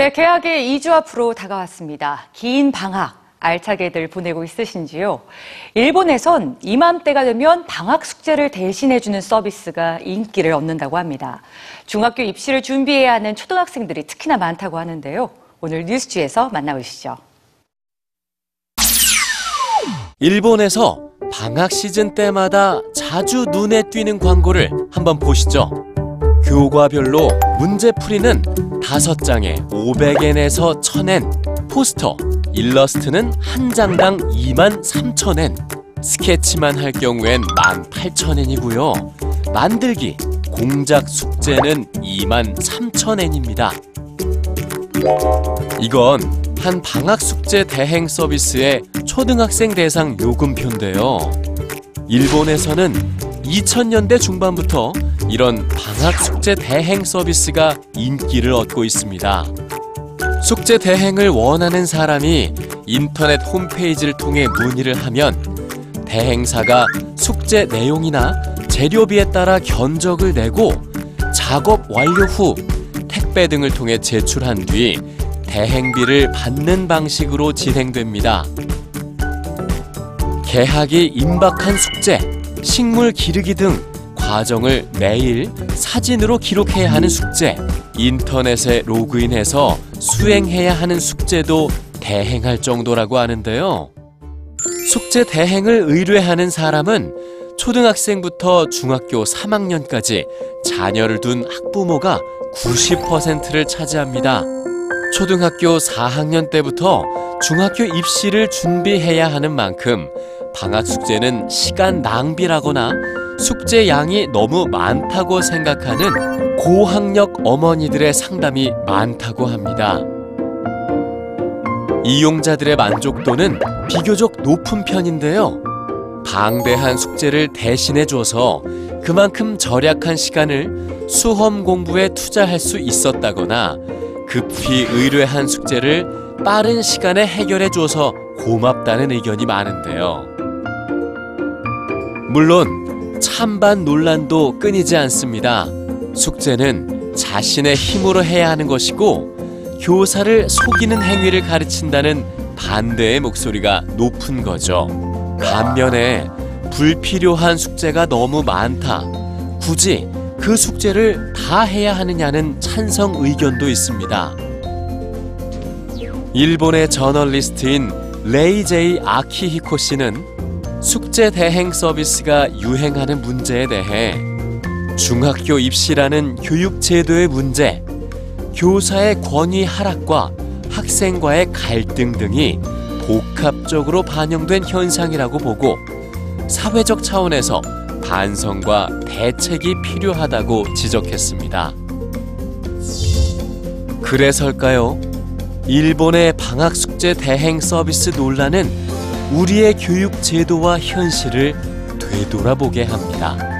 네, 개학이 2주 앞으로 다가왔습니다. 긴 방학 알차게들 보내고 있으신지요? 일본에선 이맘때가 되면 방학 숙제를 대신해주는 서비스가 인기를 얻는다고 합니다. 중학교 입시를 준비해야 하는 초등학생들이 특히나 많다고 하는데요. 오늘 뉴스지에서 만나보시죠. 일본에서 방학 시즌 때마다 자주 눈에 띄는 광고를 한번 보시죠. 교과별로 문제 풀이는 5장에 500엔에서 1000엔, 포스터, 일러스트는 한 장당 2만 3천엔, 스케치만 할 경우엔 18,000엔이고요. 만들기, 공작 숙제는 2만 3천엔입니다. 이건 한 방학 숙제 대행 서비스의 초등학생 대상 요금표인데요. 일본에서는 2000년대 중반부터 이런 방학 숙제 대행 서비스가 인기를 얻고 있습니다. 숙제 대행을 원하는 사람이 인터넷 홈페이지를 통해 문의를 하면 대행사가 숙제 내용이나 재료비에 따라 견적을 내고 작업 완료 후 택배 등을 통해 제출한 뒤 대행비를 받는 방식으로 진행됩니다. 개학이 임박한 숙제, 식물 기르기 등 과정을 매일 사진으로 기록해야 하는 숙제, 인터넷에 로그인해서 수행해야 하는 숙제도 대행할 정도라고 하는데요. 숙제 대행을 의뢰하는 사람은 초등학생부터 중학교 3학년까지 자녀를 둔 학부모가 90%를 차지합니다. 초등학교 4학년 때부터 중학교 입시를 준비해야 하는 만큼 방학 숙제는 시간 낭비라거나 숙제 양이 너무 많다고 생각하는 고학력 어머니들의 상담이 많다고 합니다. 이용자들의 만족도는 비교적 높은 편인데요. 방대한 숙제를 대신해 줘서 그만큼 절약한 시간을 수험 공부에 투자할 수 있었다거나 급히 의뢰한 숙제를 빠른 시간에 해결해 줘서 고맙다는 의견이 많은데요. 물론 찬반 논란도 끊이지 않습니다. 숙제는 자신의 힘으로 해야 하는 것이고 교사를 속이는 행위를 가르친다는 반대의 목소리가 높은 거죠. 반면에 불필요한 숙제가 너무 많다. 굳이 그 숙제를 다 해야 하느냐는 찬성 의견도 있습니다. 일본의 저널리스트인 레이 제이 아키히코 씨는 숙제 대행 서비스가 유행하는 문제에 대해 중학교 입시라는 교육 제도의 문제, 교사의 권위 하락과 학생과의 갈등 등이 복합적으로 반영된 현상이라고 보고 사회적 차원에서 반성과 대책이 필요하다고 지적했습니다. 그래서일까요? 일본의 방학 숙제 대행 서비스 논란은 우리의 교육 제도와 현실을 되돌아보게 합니다.